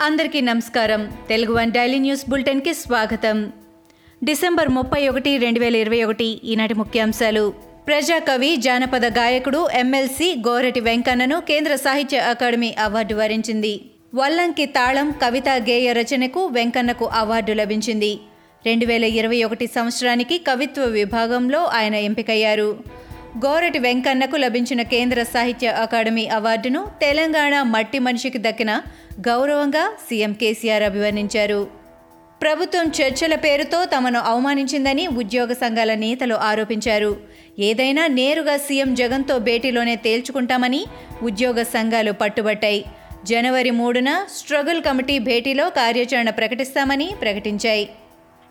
అందరికీ నమస్కారం. Telugu one daily news బులెటిన్కి స్వాగతం. డిసెంబర్ ముప్పై ఒకటి రెండు వేల ఇరవై ఒకటి ఈనాటి ముఖ్యాంశాలు. ప్రజాకవి జానపద గాయకుడు ఎమ్మెల్సీ గోరటి వెంకన్నను కేంద్ర సాహిత్య అకాడమీ అవార్డు వరించింది. వల్లంకి తాళం కవితా గేయ రచనకు వెంకన్నకు అవార్డు లభించింది. రెండు వేల ఇరవై ఒకటి సంవత్సరానికి కవిత్వ విభాగంలో ఆయన ఎంపికయ్యారు. గోరటి వెంకన్నకు లభించిన కేంద్ర సాహిత్య అకాడమీ అవార్డును తెలంగాణ మట్టి మనిషికి దక్కిన గౌరవంగా సీఎం కేసీఆర్ అభివర్ణించారు. ప్రభుత్వం చర్చల పేరుతో తమను అవమానించిందని ఉద్యోగ సంఘాల నేతలు ఆరోపించారు. ఏదైనా నేరుగా సీఎం జగన్తో భేటీలోనే తేల్చుకుంటామని ఉద్యోగ సంఘాలు పట్టుబట్టాయి. జనవరి మూడున స్ట్రగుల్ కమిటీ భేటీలో కార్యాచరణ ప్రకటిస్తామని ప్రకటించాయి.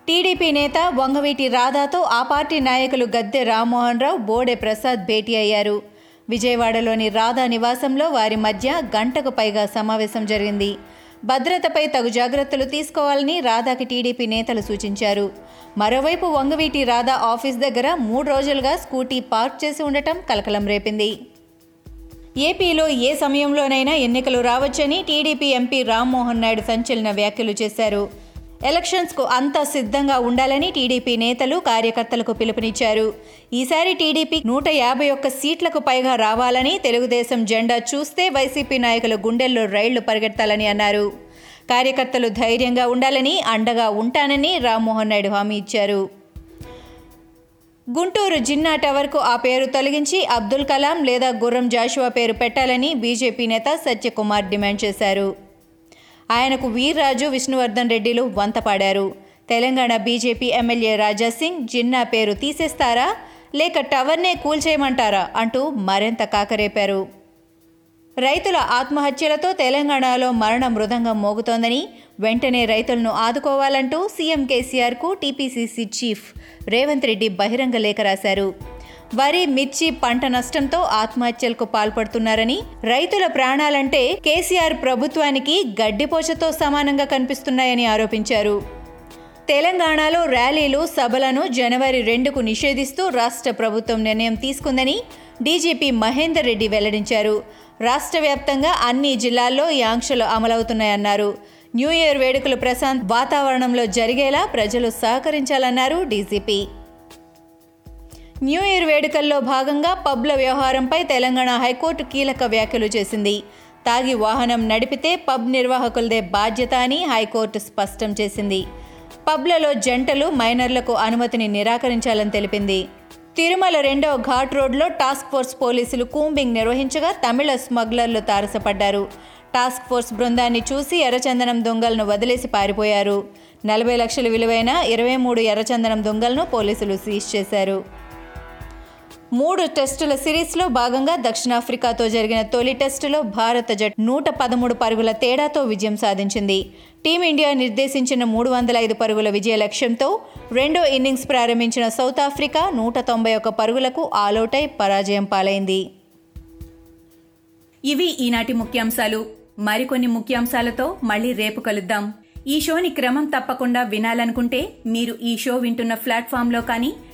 టీడీపీ నేత వంగవీటి రాధాతో ఆ పార్టీ నాయకులు గద్దె రామ్మోహన్ రావు బోడే ప్రసాద్ భేటీ అయ్యారు. విజయవాడలోని రాధా నివాసంలో వారి మధ్య గంటకు పైగా సమావేశం జరిగింది. భద్రతపై తగు జాగ్రత్తలు తీసుకోవాలని రాధాకి టీడీపీ నేతలు సూచించారు. మరోవైపు వంగవీటి రాధా ఆఫీస్ దగ్గర మూడు రోజులుగా స్కూటీ పార్క్ చేసి ఉండటం కలకలం రేపింది. ఏపీలో ఏ సమయంలోనైనా ఎన్నికలు రావచ్చని టీడీపీ ఎంపీ రామ్మోహన్ నాయుడు సంచలన వ్యాఖ్యలు చేశారు. ఎలక్షన్స్కు అంతా సిద్ధంగా ఉండాలని టీడీపీ నేతలు కార్యకర్తలకు పిలుపునిచ్చారు. ఈసారి టీడీపీ నూట యాభై ఒక్క సీట్లకు పైగా రావాలని తెలుగుదేశం జెండా చూస్తే వైసీపీ నాయకులు గుండెల్లో రైళ్ళు పరిగెత్తాలని అన్నారు. కార్యకర్తలు ధైర్యంగా ఉండాలని అండగా ఉంటానని రామ్మోహన్ నాయుడు హామీ ఇచ్చారు. గుంటూరు జిన్నా టవర్కు ఆ పేరు తొలగించి అబ్దుల్ కలాం లేదా గుర్రం జాషువా పేరు పెట్టాలని బీజేపీ నేత సత్యకుమార్ డిమాండ్ చేశారు. ఆయనకు వీర్రాజు విష్ణువర్ధన్ రెడ్డిలు వంతపాడారు తెలంగాణ బీజేపీ ఎమ్మెల్యే రాజాసింగ్ జిన్నా పేరు తీసేస్తారా? లేక టవర్నే కూల్చేయమంటారా అంటూ మరింత కాకరేపారు. రైతుల ఆత్మహత్యలతో తెలంగాణలో మరణ మృదంగం మోగుతోందని వెంటనే రైతులను ఆదుకోవాలంటూ సీఎం కేసీఆర్కు టీపీసీసీ చీఫ్ రేవంత్ రెడ్డి బహిరంగ లేఖ రాశారు. వరి మిర్చి పంట నష్టంతో ఆత్మహత్యలకు పాల్పడుతున్నారని రైతుల ప్రాణాలంటే కేసీఆర్ ప్రభుత్వానికి గడ్డిపోచతో సమానంగా కనిపిస్తున్నాయని ఆరోపించారు. తెలంగాణలో ర్యాలీలు సభలను జనవరి రెండుకు నిషేధిస్తూ రాష్ట్ర ప్రభుత్వం నిర్ణయం తీసుకుందని డీజీపీ మహేందర్ రెడ్డి వెల్లడించారు. రాష్ట్ర వ్యాప్తంగా అన్ని జిల్లాల్లో ఈ ఆంక్షలు అమలవుతున్నాయన్నారు. న్యూ ఇయర్ వేడుకలు ప్రశాంత్ వాతావరణంలో జరిగేలా ప్రజలు సహకరించాలన్నారు డీజీపీ. న్యూ ఇయర్ వేడుకల్లో భాగంగా పబ్ల వ్యవహారంపై తెలంగాణ హైకోర్టు కీలక వ్యాఖ్యలు చేసింది. తాగి వాహనం నడిపితే పబ్ నిర్వాహకులదే బాధ్యత అని హైకోర్టు స్పష్టం చేసింది. పబ్లలో జంటలు మైనర్లకు అనుమతిని నిరాకరించాలని తెలిపింది. తిరుమల రెండవ ఘాట్ రోడ్లో టాస్క్ ఫోర్స్ పోలీసులు కూంబింగ్ నిర్వహించగా తమిళ స్మగ్లర్లు తారసపడ్డారు. టాస్క్ ఫోర్స్ బృందాన్ని చూసి ఎర్రచందనం దొంగలను వదిలేసి పారిపోయారు. నలభై లక్షల విలువైన ఇరవై మూడు ఎర్రచందనం దొంగలను పోలీసులు సీజ్ చేశారు. మూడు టెస్టుల సిరీస్లో భాగంగా దక్షిణాఫ్రికాతో జరిగిన తొలి టెస్టులో భారత జట్టు నూట పదమూడు పరుగుల తేడాతో విజయం సాధించింది. టీమిండియా నిర్దేశించిన మూడు వందల ఐదు పరుగుల విజయ లక్ష్యంతో రెండో ఇన్నింగ్స్ ప్రారంభించిన సౌత్ ఆఫ్రికా నూట తొంభై ఒక్క పరుగులకు ఆలౌటై పరాజయం పాలైంది. ఇవి ఈనాటి ముఖ్యాంశాలు. మరికొన్ని ముఖ్యాంశాలతో మళ్ళీ రేపు కలుద్దాం. ఈ షోని క్రమం తప్పకుండా వినాలనుకుంటే మీరు ఈ షో వింటున్న ప్లాట్ఫామ్లో కానీ